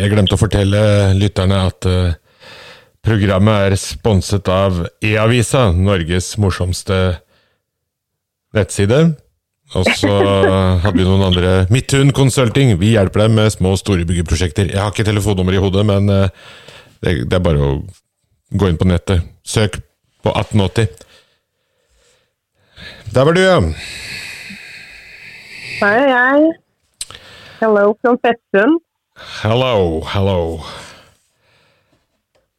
jeg glemte å fortelle lytterne at eh, programmet er sponset av E-avisa, Norges morsomste nettside. Og så hadde vi noen andre Midthun Consulting. Vi hjelper dem med små og store byggeprosjekter. Jeg har ikke telefonnummer i hodet, men eh, det, det er bare å gå inn på nettet. Søk på 1880. Der var du, ja. Hei, hei. Hello from Fettsund. Hello, hello.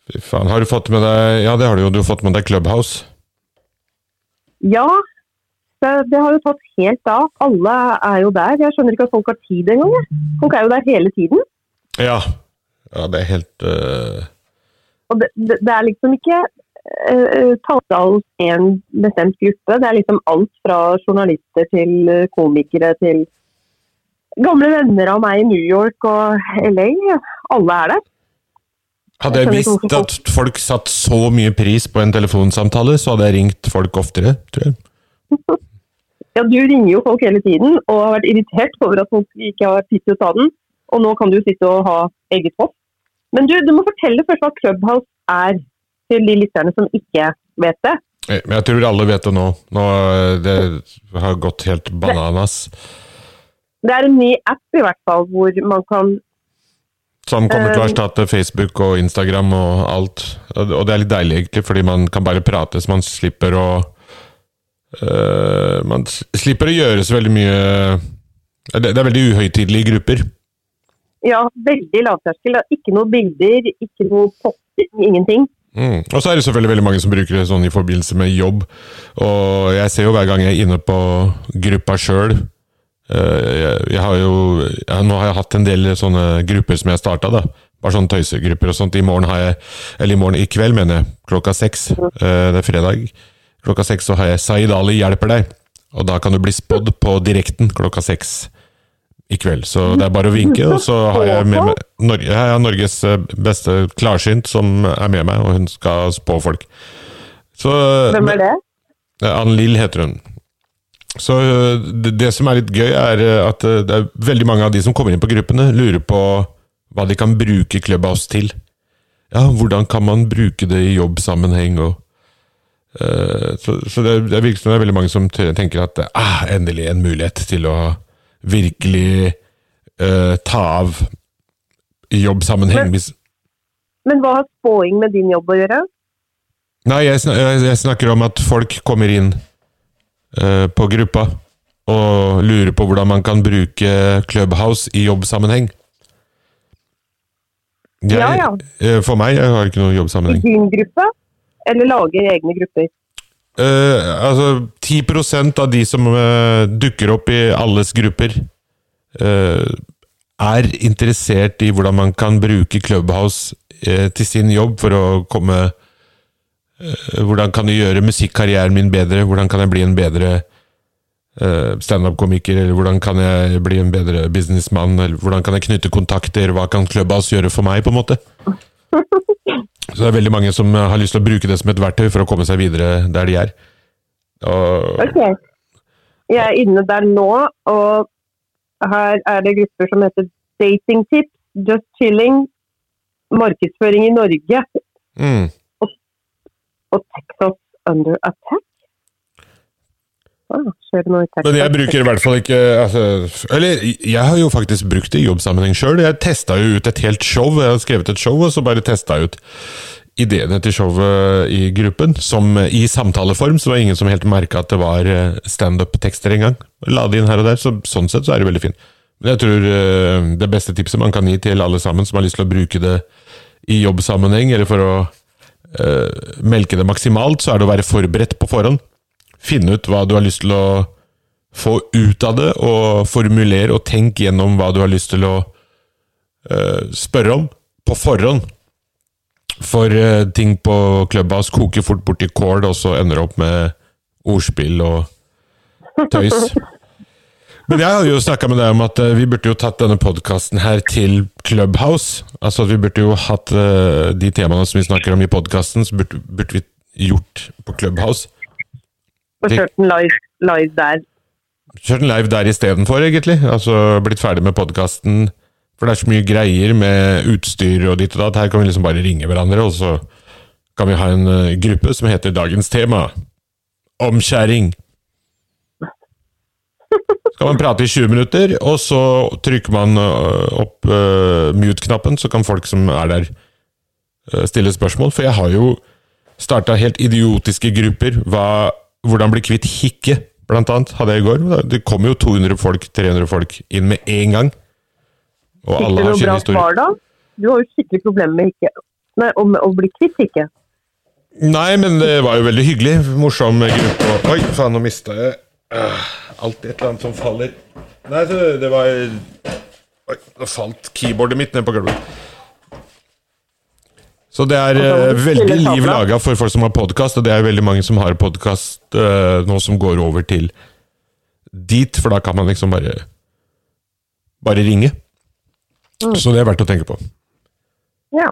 Fy faen, har du fått med deg Ja, det har du jo. Du har fått med deg Clubhouse. Ja, det, det har jo tatt helt av. Alle er jo der. Jeg skjønner ikke at folk har tid engang. Folk er jo der hele tiden. Ja. Ja, det er helt uh... Og det, det, det er liksom ikke uh, en bestemt gruppe. Det er liksom alt fra journalister til komikere til gamle venner av meg i New York og LA. Alle er der. Hadde jeg visst at folk satte så mye pris på en telefonsamtale, så hadde jeg ringt folk oftere, tror jeg. Ja, Du ringer jo folk hele tiden og har vært irritert over at folk ikke har tid til å ta den. Og nå kan du sitte og ha eget hopp. Men du, du må fortelle først hva Clubhouse er, til de lytterne som ikke vet det. Eh, Men jeg tror alle vet det nå. nå øh, det har gått helt bananas. Det er en ny app i hvert fall, hvor man kan Som kommer til å Eh, erstatte Facebook og Instagram og alt. Og det er litt deilig, egentlig, fordi man kan bare prate, så man slipper å øh, Man slipper å gjøre så veldig mye Det det er veldig uhøytidelige grupper. Ja, veldig lavterskel. Er Ikke noe bilder, ikke noe posting, ingenting. Mm. Og så er det selvfølgelig veldig mange som bruker det sånn i forbindelse med jobb. Og jeg ser jo hver gang jeg er inne på gruppa sjøl jeg, jeg har jo jeg, Nå har jeg hatt en del sånne grupper som jeg starta, da. Bare sånne tøysegrupper og sånt. I morgen har jeg Eller i morgen i kveld, mener jeg. Klokka seks. Eh, Det er fredag. Klokka seks så har jeg Zaid Ali hjelper deg. Og da kan du bli spådd på direkten klokka seks i kveld. Så det er bare å vinke, og så har jeg med meg Norge, jeg har Norges eh, beste klarsynt som er med meg, og hun skal spå folk. Så, Hvem er det? Eh, Ann Lill heter hun. Så øh, det, det som er litt gøy, er øh, at øh, det er veldig mange av de som kommer inn på gruppene, lurer på hva de kan bruke Clubhouse til. Ja, hvordan kan man bruke det i jobbsammenheng og Så, så det, det virker som det er veldig mange som tenker at ah, endelig en mulighet til å virkelig uh, ta av i jobbsammenheng. Men- Men hva har spåing med din jobb å gjøre? Nei, jeg, snak, jeg jeg snakker om at folk kommer inn på gruppa og lurer på hvordan man kan bruke Clubhouse i jobbsammenheng. Jeg, Ja, ja. eh, For meg, jeg har ikke jobbsammenheng. I din gruppe? Eller lage egne grupper? Eh, altså, 10% av de som eh, dukker opp i alles grupper, eh, er interessert i hvordan man kan bruke Clubhouse eh, til sin jobb for å komme eh, Hvordan kan jeg gjøre musikkarrieren min bedre? Hvordan kan jeg bli en bedre eh, standup-komiker? Eller hvordan kan jeg bli en bedre businessmann? Eller hvordan kan jeg knytte kontakter? Hva kan Clubhouse gjøre for meg, på en måte? Så det er veldig mange som har lyst til å bruke det som et verktøy for å komme seg videre der de er. Og, Ok. Jeg er inne der nå, og her er det grupper som heter Dating Tips, Just Chilling, Markedsføring i Norge mm, og Texas Under Attack. Men jeg bruker i hvert fall ikke altså, Eller jeg har jo faktisk brukt det i jobbsammenheng sjøl. Jeg testa jo ut et helt show. Jeg har skrevet et show, og så bare testa ut ideene til showet i gruppen. Som i samtaleform, så var det ingen som helt merka at det var eh, standup-tekster engang. La det inn her og der, så sånn sett så er det veldig fint. Men jeg tror eh, det beste tipset man kan gi til alle sammen som har lyst til å bruke det i jobbsammenheng, eller for å eh, melke det maksimalt, så er det å være forberedt på forhånd. Finne ut hva du har lyst til å få ut av det, og formulere og tenke gjennom hva du har lyst til å uh, spørre om på forhånd. For uh, ting på Clubhouse koker fort bort i kål, og så ender det opp med ordspill og tøys. Men jeg hadde jo snakka med deg om at eh, vi burde jo tatt denne podkasten her til Clubhouse. Altså at vi burde jo hatt eh, de temaene som vi snakker om i podkasten, så burde, burde vi gjort på Clubhouse. Og kjørt den live, live der. Kjørt den live der istedenfor, egentlig. Altså blitt ferdig med podkasten. For det er så mye greier med utstyr og ditt og datt. Her kan vi liksom bare ringe hverandre, og så kan vi ha en eh, gruppe som heter Dagens tema. Omskjæring. Så kan man prate i 20 minutter, og så trykker man eh, opp uh, mute-knappen, så kan folk som er der, uh, stille spørsmål. For jeg har jo starta helt idiotiske grupper. Hva, hvordan bli kvitt hikke, blant annet, hadde jeg i går. Det kom jo 200 folk, 300 folk inn med en gang. Og Fikk alle har sine historier. Du har jo skikkelig problemer med hikke. Nei, om å bli kvitt hikke. Nei, men det var jo veldig hyggelig. Morsom gruppe. Oi, faen, nå mista jeg uh, Alltid et eller annet som faller. Nei, så det var Oi, nå falt keyboardet mitt ned på gulvet. Så det er eh, veldig liv laga for folk som har podkast, og det er veldig mange som har podkast nå som går over til dit, for da kan man liksom bare bare ringe. Mm. Så det er verdt å tenke på. Ja.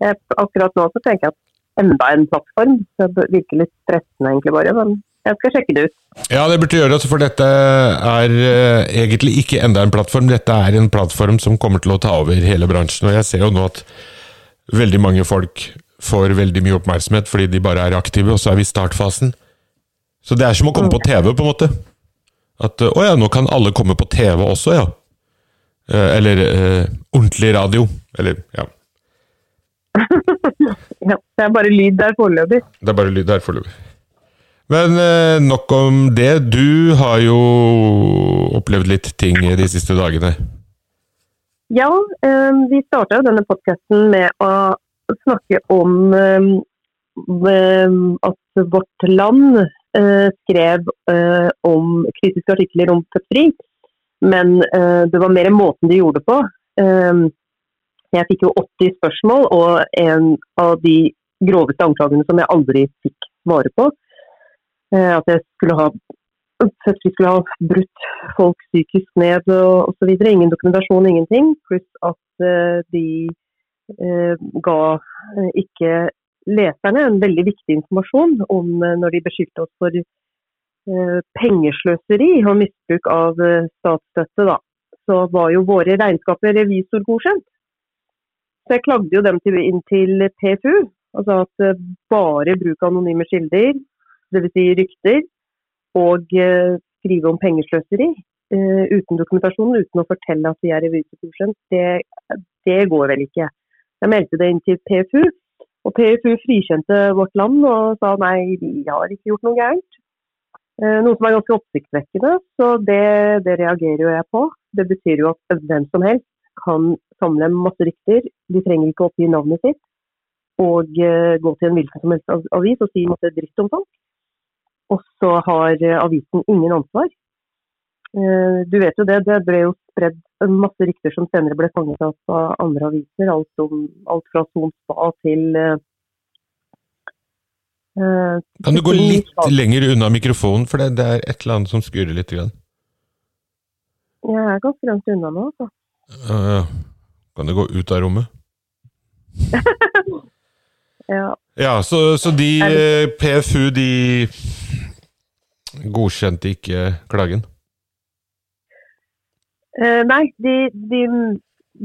Jeg, akkurat nå så tenker jeg at enda en plattform. Det virker litt stressende egentlig bare, men jeg skal sjekke det ut. Ja, det burde gjøre det, for dette er eh, egentlig ikke enda en plattform. Dette er en plattform som kommer til å ta over hele bransjen. Og jeg ser jo nå at veldig mange folk får veldig mye oppmerksomhet fordi de bare er aktive, og så er vi i startfasen. Så det er som å komme på TV, på en måte. At eh, å ja, nå kan alle komme på TV også, ja. Eh, Eller eh, ordentlig radio. Eller ja. Ja, det er bare lyd der foreløpig. Det er bare lyd der foreløpig. Men eh, nok om det. Du har jo opplevd litt ting de siste dagene. Ja, eh, vi starta jo denne podkasten med å snakke om eh, at Vårt Land skrev om kritiske artikler om fødseri, men det var mer måten de gjorde det på. Jeg fikk jo 80 spørsmål, og en av de groveste anklagene som jeg aldri fikk svare på, at jeg skulle ha fødsel skulle ha brutt folk psykisk ned og osv. Ingen dokumentasjon, ingenting. Pluss at eh, de eh, ga eh, ikke leserne en veldig viktig informasjon om eh, når de beskyldte oss for eh, pengesløseri og misbruk av eh, statsstøtte, da. Så var jo våre regnskaper revisorgodkjent. Så jeg klagde jo dem til, inn til PFU. Altså at eh, bare bruk av anonyme kilder, dvs. Si rykter, og eh, skrive om pengesløseri eh, uten dokumentasjon, uten å fortelle at vi er revisorgodkjent, det, det går vel ikke. Jeg meldte det inn til PFU, og PFU frikjente vårt land og sa nei, vi har ikke gjort noe gærent. Eh, noe som er ganske oppsiktsvekkende, så det, det reagerer jo jeg på. Det betyr jo at hvem som helst kan samle masse rykter, de trenger ikke å oppgi navnet sitt, og gå til en hvilken som helst av- avis og si masse dritt om folk. Og så har eh, avisen ingen ansvar. Eh, Du vet jo det, det ble jo spredd masse rykter som senere ble fanget opp av andre aviser. Alt, om, alt fra Son Spa til eh, Kan du gå litt lenger unna mikrofonen, for det, det er et eller annet som skurrer litt? Grann. Jeg er ganske langt unna nå, altså. Uh, kan du gå ut av rommet? Ja. Ja, så, så de PFU, de godkjente ikke klagen? Eh, nei, de, de,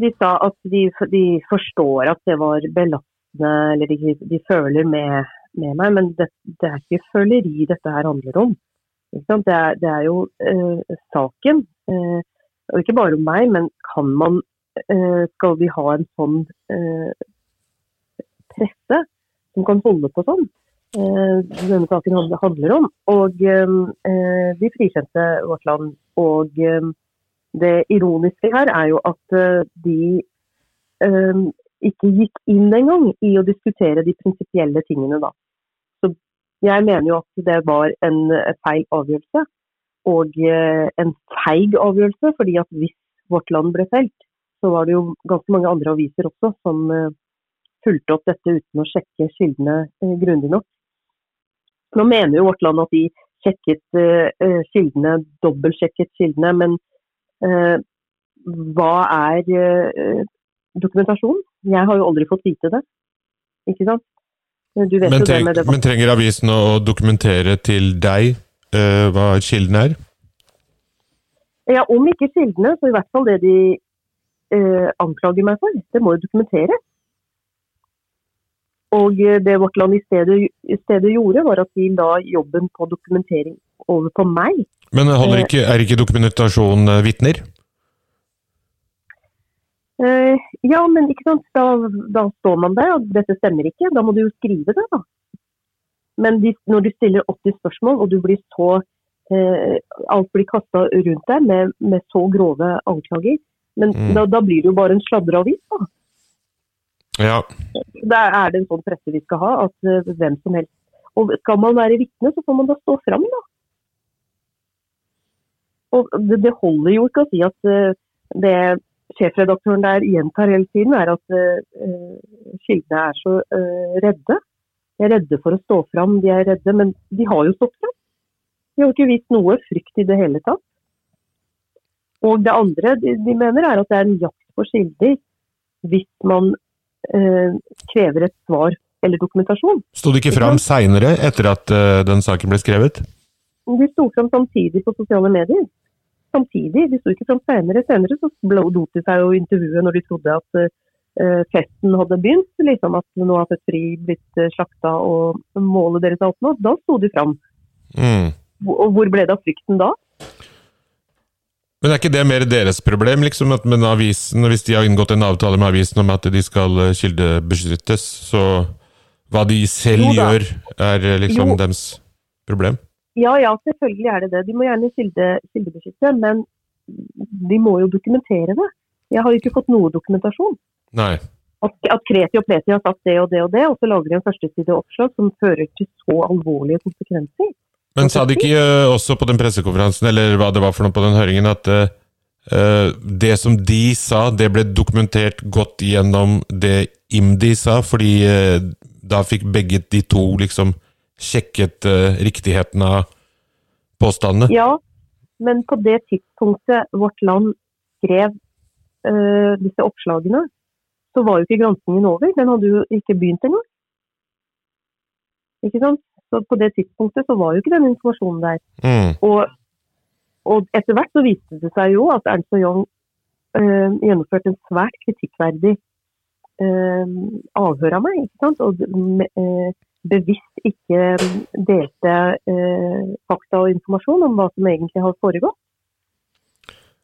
de sa at de, de forstår at det var belastende, eller de, føler med, med meg, men det, det er ikke føleri dette her handler om. Det, er, det er jo eh, saken, eh, og ikke bare om meg, men kan man, eh, skal vi ha en sånn eh, presse som kan holde på sånn? Eh, denne saken handler- om. Og eh, vi frikjente vårt land. Og eh, det ironiske her er jo at eh, de eh, ikke gikk inn engang i å diskutere de prinsipielle tingene da. Så jeg mener jo at det var en eh, feil avgjørelse, og eh, en feig avgjørelse. fordi at hvis vårt land ble felt, så var det jo ganske mange andre aviser også som eh, fulgte opp dette uten å sjekke kildene eh, grundig nok. Nå mener jo vårt land at de sjekket uh, kildene, dobbeltsjekket kildene, men uh, hva er uh, dokumentasjon? Jeg har jo aldri fått vite det. Ikke sant? Du vet Men, jo det med det. men trenger avisen å dokumentere til deg uh, hva kilden er? Ja, om ikke kildene, så i hvert fall det de uh, anklager meg for. Det må jo dokumenteres. Og eh, det Vårt Land i stedet, i stedet gjorde, var at de la jobben på dokumentering over på meg. Men holder Eh. ikke, er ikke dokumentasjon eh, vitner? Ja, men ikke sant? Da, da står man der, og dette stemmer ikke. Da må du jo skrive det, da. Men de, når du stiller 80 spørsmål, og du blir så eh, Alt blir kasta rundt deg med, med så grove anklager, men Mm. da, da blir det jo bare en sladreavis, da. Ja. Der er det en sånn presse vi skal ha, at eh, hvem som helst Og skal man være vitne, så får man da stå fram, da. Og det, det holder jo ikke å si at eh, det sjefredaktøren der gjentar hele tiden, er at uh, kildene er så uh, redde. De er redde for å stå fram, de er redde, men de har jo stått fram. De har ikke vist noe frykt i det hele tatt. Og det andre de, de mener er at det er en jakt på kilder hvis man krever et svar eller dokumentasjon. Sto det ikke fram seinere, etter at eh, den saken ble skrevet? De sto fram samtidig på sosiale medier. Samtidig, De sto ikke fram senere. Senere så lot de seg jo intervjue når de trodde at eh, festen hadde begynt. liksom At nå har Født Fri blitt uh, slakta og målet deres er oppnådd. Da sto de fram. Mm. Og hvor ble det av frykten da? Men er ikke det mer deres problem, liksom? At med avisen, hvis de har inngått en avtale med avisen om at de skal eh, kildebeskyttes, så hva de selv gjør, er eh, liksom Jo. deres problem? Ja ja, selvfølgelig er det det. De må gjerne kilde, kildebeskytte, men de må jo dokumentere det. Jeg har jo ikke fått noe dokumentasjon. Nei. At, at Kreti og Pleti har satt det og det og det, og så lager de en førsteside oppslag som fører til så alvorlige konsekvenser. Men sa de ikke eh, også på den pressekonferansen, eller hva det var for noe på den høringen, at eh, det som de sa, det ble dokumentert godt gjennom det IMDi sa, fordi uh, da fikk begge de to liksom sjekket uh, riktigheten av påstandene? Ja, men på det tidspunktet Vårt Land skrev disse oppslagene, så var jo ikke granskingen over. Den hadde jo ikke begynt engang. Ikke sant? Så på det tidspunktet så var jo ikke den informasjonen der. Mm. Og, og etter hvert så viste det seg jo at Ernst og Young øh, gjennomførte en svært kritikkverdig øh, avhør av meg. ikke sant? Og eh, bevisst ikke delte fakta og informasjon om hva som egentlig har foregått.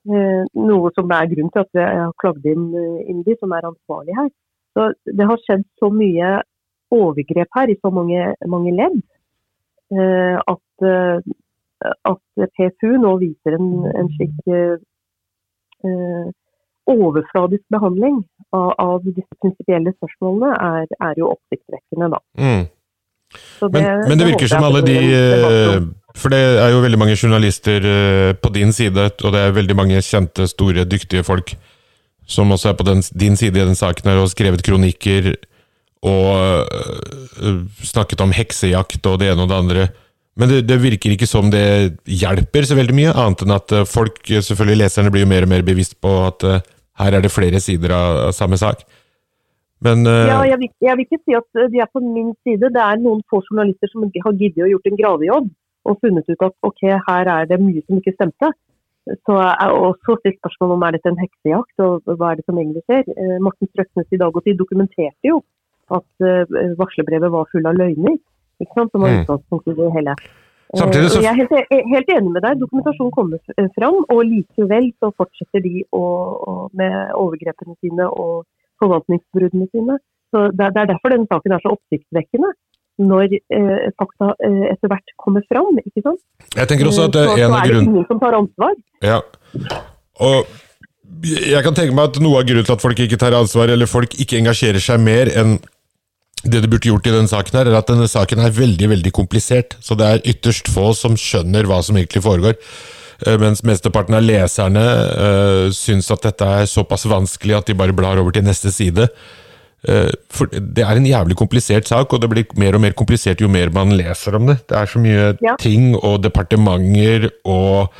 Noe som er grunnen til at jeg har klagd inn Indi, som er ansvarlig her. Så Det har skjedd så mye overgrep her i så mange, mange ledd eh, at eh, at PFU nå viser en, en slik eh, overfladisk behandling av, av disse prinsipielle spørsmålene, er, er jo oppsiktsvekkende. Da. Mm. Det, Men, men det virker som alle de. For det er jo veldig mange journalister på din side, og det er veldig mange kjente, store, dyktige folk som også er på den, din side i den saken her, og har skrevet kronikker og øh, snakket om heksejakt og det ene og det andre. Men det, det virker ikke som det hjelper så veldig mye, annet enn at øh, folk, selvfølgelig leserne, blir jo mer og mer bevisst på at her er det flere sider av, av samme sak. Men uh, Ja, jeg vil, jeg vil ikke si at de er på min side. Det er noen få journalister som har giddet å gjort en gravejobb og funnet ut at ok, her er det mye som ikke stemte. Så er også stilt spørsmål om er dette en heksejakt, og hva er det som egentlig skjer. Uh, Morten Strøknes i Dag og Tid dokumenterte jo at eh, varslerbrevet var full av løgner. Ikke sant? Som var Mm. utgangspunktet i det hele. Eh, så- jeg er helt, e- helt enig med deg. Dokumentasjon kommer eh, fram, og likevel så fortsetter de å, med overgrepene sine og forvaltningsbruddene sine. Så det, er- det er derfor denne saken er så oppsiktsvekkende. Når eh, fakta eh, etter hvert kommer fram. ikke sant? jeg tenker også at så, er så en av er det ingen som tar ansvar. Ja. Og jeg kan tenke meg at noe av grunnen til at folk ikke tar ansvar, eller folk ikke engasjerer seg mer enn det du burde gjort i denne saken, her, er at denne saken er veldig veldig komplisert. Så det er ytterst få som skjønner hva som egentlig foregår. Eh, Mens mesteparten av leserne uh, syns at dette er såpass vanskelig at de bare blar over til neste side. Uh, for Det er en jævlig komplisert sak, og det blir mer og mer komplisert jo mer man leser om det. Det er så mye Ja. ting og departementer og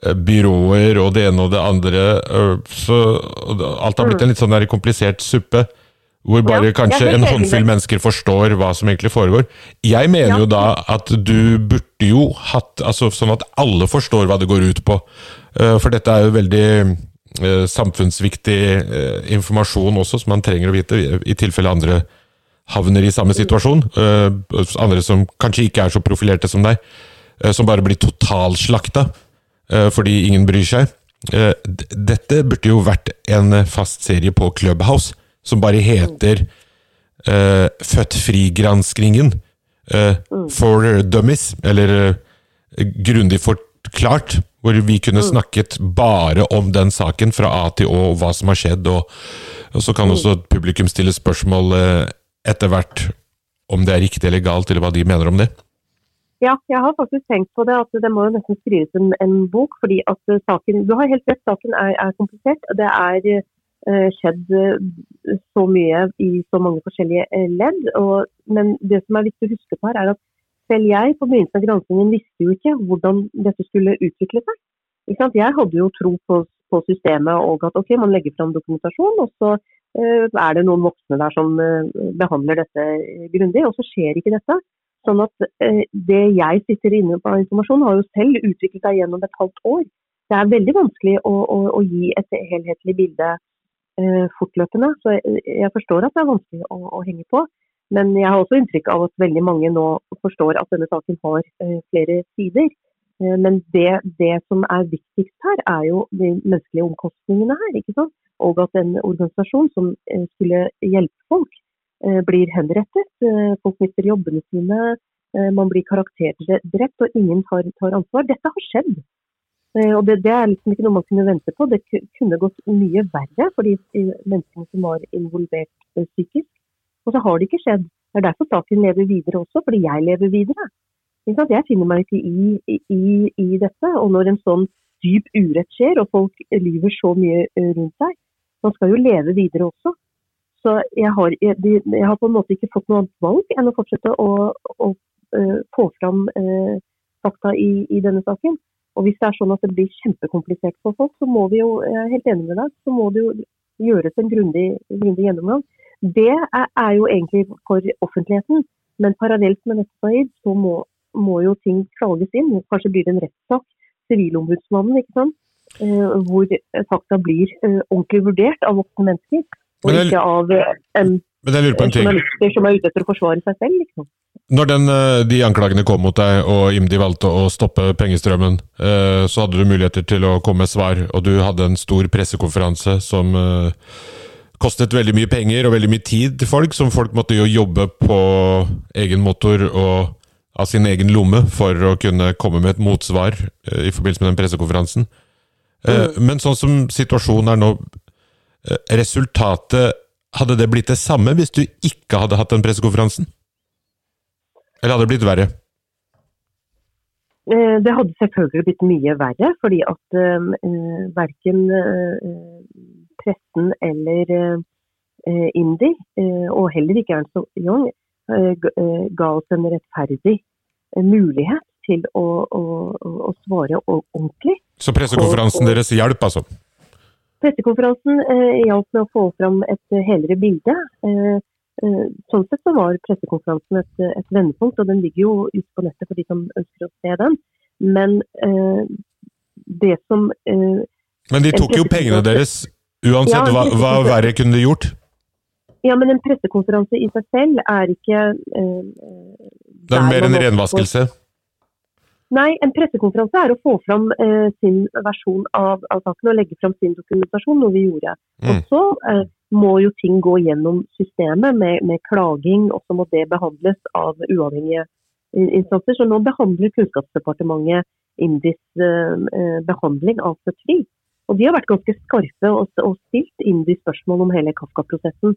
byråer og det ene og det andre. Uh, Så alt har blitt en litt sånn komplisert suppe. Hvor bare Ja, kanskje en håndfull mennesker forstår hva som egentlig foregår. Jeg mener Ja. jo da at du burde jo hatt altså Sånn at alle forstår hva det går ut på. Eh, For dette er jo veldig eh, samfunnsviktig eh, informasjon også, som man trenger å vite, i- tilfelle andre havner i samme situasjon. Andre som kanskje ikke er så profilerte som deg, som bare blir totalslakta fordi ingen bryr seg. Dette burde jo vært en fast serie på Clubhouse, som bare heter uh, Født fri-granskningen. eh, For dummies, eller uh, grundig forklart. Hvor vi kunne snakket bare om den saken fra A til Å, og hva som har skjedd. Og, og så kan også publikum stille spørsmål uh, etter hvert om det er riktig eller galt, eller hva de mener om det. Ja, jeg har faktisk tenkt på det, at det må jo nesten skrives en, en bok. fordi at eh, saken, Du har helt rett, saken er, er komplisert. Det er eh, skjedd eh, så mye i så mange forskjellige eh, ledd. Og, men det som er viktig å huske på her, er at selv jeg på begynnelsen av granskingen visste jo ikke hvordan dette skulle utvikle seg. Ikke sant? Jeg hadde jo tro på, på systemet og at ok, man legger fram dokumentasjon, og så uh, er det noen voksne der som uh, behandler dette eh, grundig, og så skjer ikke dette. Sånn at uh, Det jeg sitter inne på av informasjon, har jo selv utviklet seg gjennom et halvt år. Det er veldig vanskelig å, å, å gi et helhetlig bilde eh, fortløpende. Så jeg, jeg forstår at det er vanskelig å, å henge på. Men jeg har også inntrykk av at veldig mange nå forstår at denne saken har eh, flere sider. Eh, men det, det som er viktigst her, er jo de menneskelige omkostningene her. ikke sant? Og at en organisasjon som eh, skulle hjelpe folk, eh, blir henrettet. eh, Folk mister jobbene sine. eh, Man blir karakterdrept, og ingen tar, tar ansvar. Dette har skjedd. Eh, Og det, det er liksom ikke noe man kunne vente på. Det kunne gått mye verre for de menneskene som var involvert eh, psykisk. Og så har det ikke skjedd. Det er derfor saken lever videre også, fordi jeg lever videre. Jeg finner meg ikke i, i, i dette. Og når en sånn dyp urett skjer, og folk lyver så mye eh, rundt seg, man skal jo leve videre også. Så jeg har, jeg, jeg har på en måte ikke fått noe annet valg enn å fortsette å, å å få fram eh, fakta i, i denne saken. Og hvis det er sånn at det blir kjempekomplisert for folk, så må vi jo, jeg er helt enig med deg, så må det jo gjøres en grundig, grundig gjennomgang. Det er, er jo egentlig for offentligheten, men parallelt med dette, Saeed, så må, må jo ting klages inn. Kanskje blir det en rettssak. Sivilombudsmannen, ikke sant. Eh, hvor fakta blir eh, ordentlig vurdert av voksne mennesker, og ikke av eh, en, Men jeg lurer på en ting. journalister som er ute etter å forsvare seg selv. Liksom. Når den, eh, de anklagene kom mot deg, og IMDi valgte å stoppe pengestrømmen, eh, så hadde du muligheter til å komme med svar, og du hadde en stor pressekonferanse som eh, kostet veldig mye penger og veldig mye tid til folk, som folk måtte jo jobbe på egen motor og av sin egen lomme for å kunne komme med et motsvar i forbindelse med den pressekonferansen. Mm. Men sånn som situasjonen er nå, resultatet Hadde det blitt det samme hvis du ikke hadde hatt den pressekonferansen? Eller hadde det blitt verre? Eh, Det hadde selvfølgelig blitt mye verre, fordi at uh, verken uh, pressen eller uh, IMDi, uh, og heller ikke Ernst Young, eh, eh, ga oss en rettferdig eh, mulighet til å, å, å- svare ordentlig. Så pressekonferansen deres hjalp, altså? Pressekonferansen eh, hjalp med å få fram et eh, helere bilde. Eh, eh, sånn sett så var pressekonferansen et, et vendepunkt, og den ligger jo ute på nettet for de som ønsker å se den. Men eh, det som eh, Men de tok jo pengene deres uansett. Ja, Hva, hva verre kunne de gjort? Ja, men en pressekonferanse i seg selv er ikke eh, Det er mer en renvaskelse? renvaskelse. Nei, en pressekonferanse er å få fram eh, sin versjon av, av saken og legge fram sin dokumentasjon, noe vi gjorde. Mm. Og så eh, må jo ting gå gjennom systemet med, med klaging, og så må det behandles av uavhengige instanser. Så nå behandler Kunnskapsdepartementet IMDis eh, eh, behandling av Føtri. Og de har vært ganske skarpe og, og stilt IMDi spørsmål om hele Kafka-prosessen.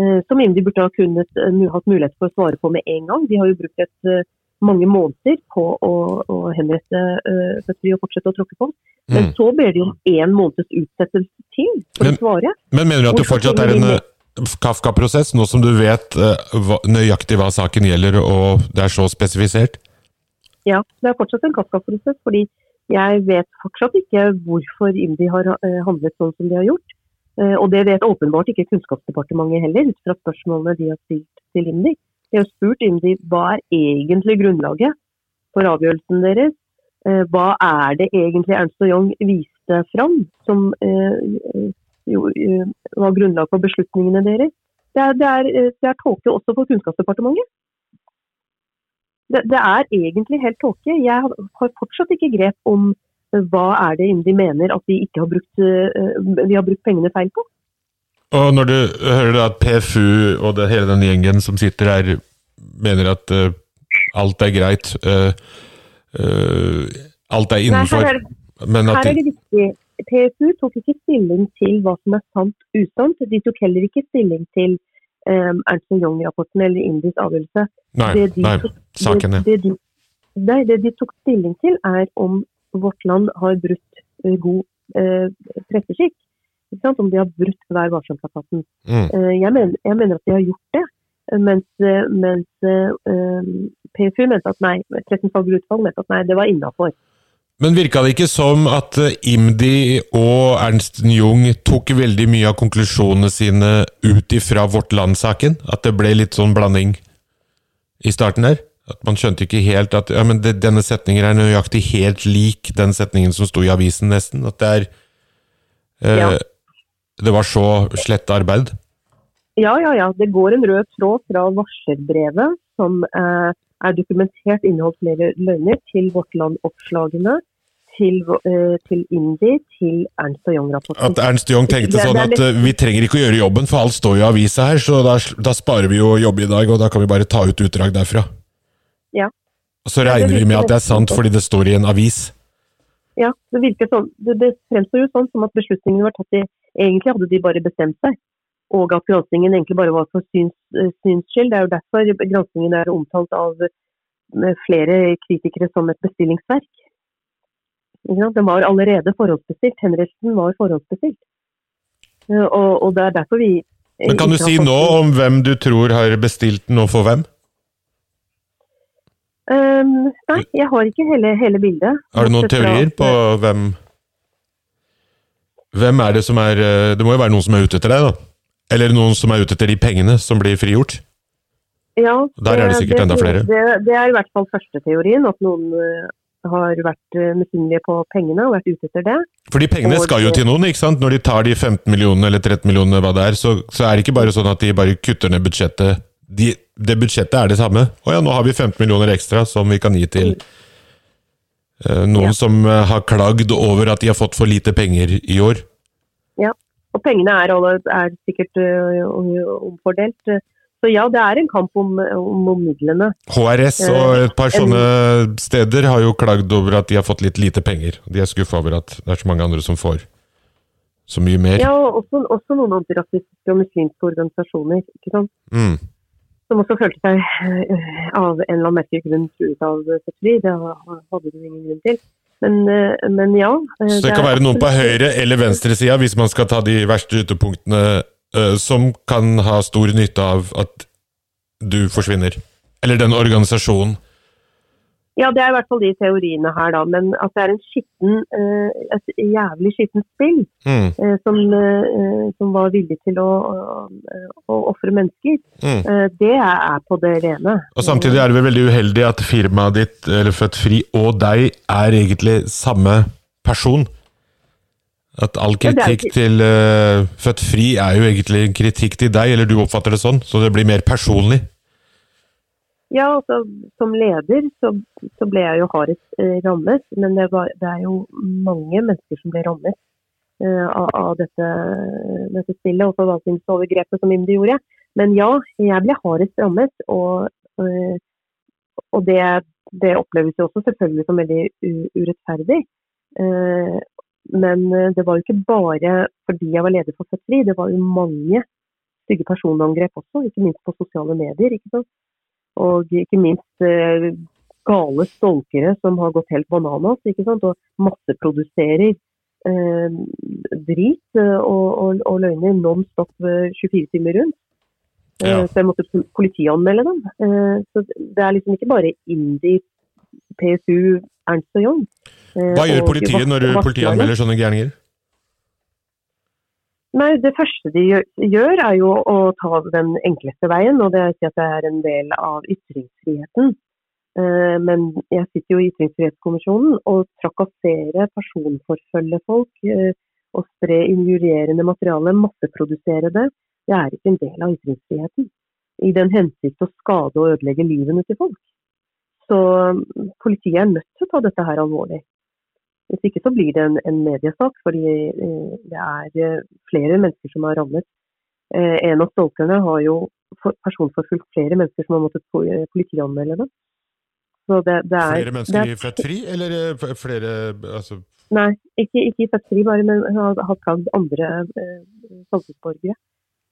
Eh, som IMDi burde ha kunnet, eh, hatt mulighet for å svare på med en gang. De har jo brukt et mange måneder på å, å henrette uh, Føtri og fortsette å tråkke på. Men Mm. så ber de om én måneds utsettelse til for Men- å svare. Men mener du at det fortsatt er en eh, Kafka-prosess, nå som du vet uh, nøyaktig hva saken gjelder, og det er så spesifisert? Ja, det er fortsatt en Kafka-prosess, fordi jeg vet fortsatt ikke hvorfor IMDi har eh, handlet sånn som de har gjort. Eh, og det vet åpenbart ikke Kunnskapsdepartementet heller, ut fra spørsmålene de har stilt til IMDi. De har spurt IMDi hva er egentlig grunnlaget for avgjørelsen deres. Eh, hva er det egentlig Ernst og Young viste fram som eh, jo, var grunnlag for beslutningene deres? Det er, det er, det er tåke også for Kunnskapsdepartementet. Det, det, er egentlig helt tåke. Jeg har fortsatt ikke grep om hva er det IMDi mener at vi har brukt, vi har brukt pengene feil på. Og når du hører at PFU og det, hele den gjengen som sitter her, mener at uh, alt er greit uh, uh, Alt er innenfor Nei, her, er, her er det viktig. PFU tok ikke stilling til hva som er sant usant. De tok heller ikke stilling til um, Ernst Young-rapporten eller Indis avgjørelse. Nei, det de, nei, sakene. Det, det, de, nei, det de tok stilling til, er om vårt land har brutt god presseskikk om de har brutt Vær varsom-plakaten. Mm. Eh, jeg, mener, jeg, mener at de har gjort det. Mens, eh, mens eh, PFU mente at nei, Pressens faglige utvalg mente at nei, det var innafor. Men virka det ikke som at IMDi og Ernst Jung tok veldig mye av konklusjonene sine ut ifra Vårt Land-saken? At det ble litt sånn blanding i starten der? At man skjønte ikke helt at ja, men det, denne setningen er nøyaktig helt lik den setningen som sto i avisen, nesten. At det er eh, ja det var så slett arbeid? Ja, ja, ja. Det går en rød tråd fra varserbrevet, som eh, er dokumentert inneholdt flere løgner, til Vårt Land-oppslagene, til, eh, til IMDi, til Ernst og Young-rapporten. At Ernst Young tenkte sånn at eh, vi trenger ikke å gjøre jobben, for alt står jo i avisa her, så da, da, sparer vi jo jobb i dag, og da kan vi bare ta ut utdrag derfra. Ja. Og så regner vi med at det er sant fordi det står i en avis. Ja, det virker sånn. Det, det fremstår jo sånn som at beslutningen var tatt i Egentlig hadde de bare bestemt seg, og at granskingen egentlig bare var for syns, eh, syns skyld. Det er jo derfor granskingen er omtalt av eh, flere kritikere som et bestillingsverk. Den var allerede forhåndsbestilt. Henrettelsen var forhåndsbestilt. Eh, og, og, det er derfor vi Men Kan du si nå om hvem du tror har bestilt den, og for hvem? Um, nei, jeg har ikke hele, hele bildet. Har du noen teorier på hvem hvem er det som er eh, Det må jo være noen som er ute etter deg, da? Eller noen som er ute etter de pengene som blir frigjort? Ja. Der er det sikkert det, enda flere. Det, det, er i hvert fall første teorien, at noen uh, har vært uh, misunnelige på pengene og vært ute etter det. Fordi pengene og skal jo til noen, ikke sant? Når de tar de 15 millionene eller 13 millionene, hva det er, så, så er det ikke bare sånn at de bare kutter ned budsjettet. De, det budsjettet er det samme. Å ja, nå har vi 15 millioner ekstra som vi kan gi til mm Eh, noen ja. som eh, har klagd over at de har fått for lite penger i år? Ja, og pengene er, er sikkert uh, omfordelt. Så ja, det er en kamp om, om, om, midlene. HRS og et par sånne steder har jo klagd over at de har fått litt lite penger. De er skuffa over at det er så mange andre som får så mye mer. Ja, og også, også noen antirasistiske og muslimske organisasjoner. ikke sant? Mm som også følte seg eh, av en eller annen merkelig grunn truet av fødsel. Det hadde du ingen grunn til. Men, eh, men ja. Eh, Så det, kan være noen på høyre- eller venstresida, hvis man skal ta de verste ytterpunktene, som kan ha stor nytte av at du forsvinner? Eller den organisasjonen? Ja, det er i hvert fall de teoriene her, da. Men at det er en skitten, eh, et jævlig skittent spill mm. Eh, som, eh, som, var villig til å, å ofre mennesker, mm. det er på det rene. Og Samtidig er det vel veldig uheldig at firmaet ditt, eller Født Fri, og deg er egentlig samme person. At all kritikk ja, til uh, Født Fri er jo egentlig en kritikk til deg, eller du oppfatter det sånn, så det blir mer personlig? Ja, altså som leder så, så ble jeg jo hardest eh, rammet. Men det, var, det, er jo mange mennesker som ble rammet eh, av, av, dette, dette spillet og forvaltningsovergrepet som IMDi gjorde. Men ja, jeg ble hardest rammet. Og, eh, og det, det, oppleves jo også selvfølgelig som veldig urettferdig. Eh, men eh, det var jo ikke bare fordi jeg var leder for Fødsel, det var jo mange stygge personangrep også, ikke minst på sosiale medier. ikke sant? Og ikke minst eh, gale stolkere som har gått helt bananas ikke sant? og masseproduserer eh, drit eh, og, og, og løgner non stop 24 timer rundt. Eh, ja. Så jeg måtte politianmelde dem. Så det er liksom ikke bare Indi, PSU, Ernst og Young. Hva gjør politiet når du politianmelder sånne gærninger? Nei, Det første de gjør, er jo å ta den enkleste veien, og det er å si at det er en del av ytringsfriheten. Eh, men jeg sitter jo i Ytringsfrihetskommisjonen og trakasserer, personforfølge folk eh, og spre injurierende materiale, masseprodusere det, det er ikke en del av ytringsfriheten. I den hensikt å skade og ødelegge livene til folk. Så mm, politiet er nødt til å ta dette her alvorlig. Hvis ikke så blir det en, en mediesak, fordi eh, det er eh, flere mennesker som har rammet. Eh, en av stalkerne har jo personforfulgt flere mennesker som har måttet politianmelde det. det, det er, flere mennesker er, i Født Fri, eller flere altså... Nei, ikke, ikke i Født Fri, bare, men har, har plagd andre eh, samfunnsborgere.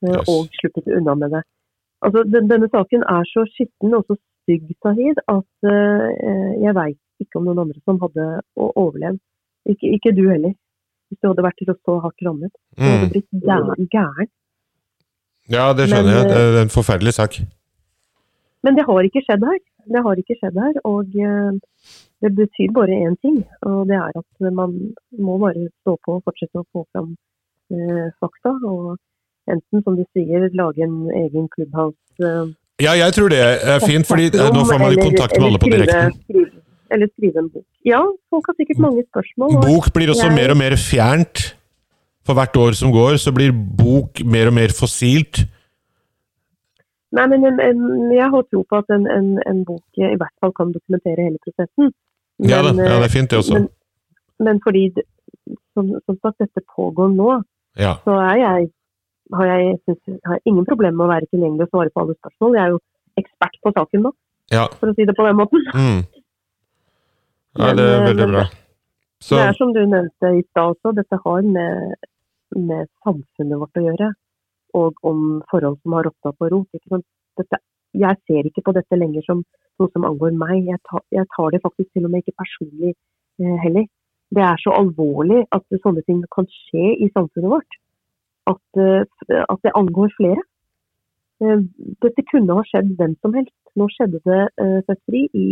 Yes. Og sluppet unna med det. Altså, den, Denne saken er så skitten og så stygg, Sahid, at eh, jeg veit ikke om noen andre som hadde overlevd. Ikke, ikke, du heller. Hvis du hadde vært til å så hardt rammet. Du hadde mm. blitt gæren. gæren. Ja, det skjønner men, jeg. Det er en forferdelig sak. Men det har ikke skjedd her. Det har ikke skjedd her. Og uh, det betyr bare én ting, og det er at man må bare stå på og fortsette å få fram eh, fakta. Og enten, som de sier, lage en egen klubbhouse. Eh, ja, jeg tror det er fint, fordi nå får man jo kontakt med alle på direkten eller skrive en bok. Ja, folk har sikkert mange spørsmål. Bok blir også mer og mer fjernt. For hvert år som går, så blir bok mer og mer fossilt. Nei, men en, en, jeg har tro på at en, en, bok i hvert fall kan dokumentere hele prosessen. Men, ja, det, ja, det er fint det også. Men, men fordi som, som, sagt dette pågår nå, ja. så er jeg har jeg, synes, har ingen problemer med å være tilgjengelig og svare på alle spørsmål. Jeg er jo ekspert på saken nå, ja. for å si det på den måten. Mm. Ja, det er veldig bra. Så... Det er som du nevnte i stad også, dette har med, med, samfunnet vårt å gjøre. Og om forhold som har råtna på rot. Dette, jeg ser ikke på dette lenger som noe som angår meg. Jeg tar, jeg tar det faktisk til og med ikke personlig eh, heller. Det er så alvorlig at sånne ting kan skje i samfunnet vårt. At, uh, at det angår flere. Uh, dette kunne ha skjedd hvem som helst. Nå skjedde det uh, fødsel i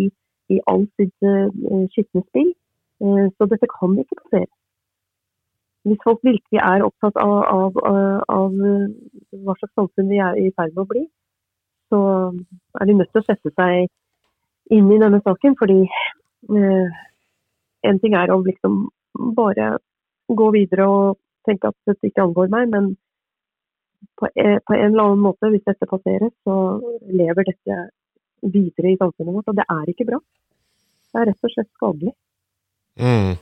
i all sitt uh, skitne spill. Uh, så dette kan ikke passere. Hvis folk virkelig er opptatt av, av, av, hva slags samfunn vi er i ferd med å bli, så er de nødt til å sette seg inn i denne saken. Fordi uh, en ting er å liksom bare gå videre og tenke at dette ikke angår meg, men på en, på en eller annen måte, hvis dette passerer, så lever dette videre i samfunnet vårt. Og det er ikke bra. Det er rett og slett skadelig. Mm.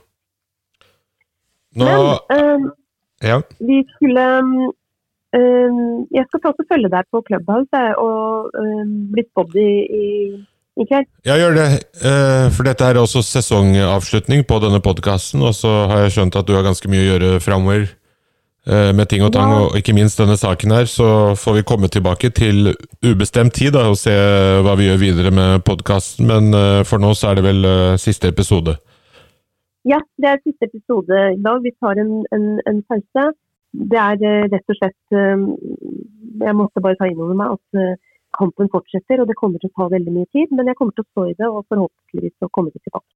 Nå, Men øh, ja. vi skulle øh, Jeg skal ta og følge deg på Clubhouse og øh, bli spådd i, i. Ja, gjør det. Uh, for dette er også sesongavslutning på denne podkasten. Og så har jeg skjønt at du har ganske mye å gjøre framover. Eh, med ting og tang, ja. og ikke minst denne saken her, så får vi komme tilbake til ubestemt tid da, og se hva vi gjør videre med podkasten. Men uh, for nå så er det vel uh, siste episode. Ja, det er siste episode i dag. Vi tar en, en, en pause. Det er rett og slett Jeg måtte bare ta inn over meg at kampen fortsetter, og det kommer til å ta veldig mye tid. Men jeg kommer til å stå i det, og forhåpentligvis så kommer vi tilbake.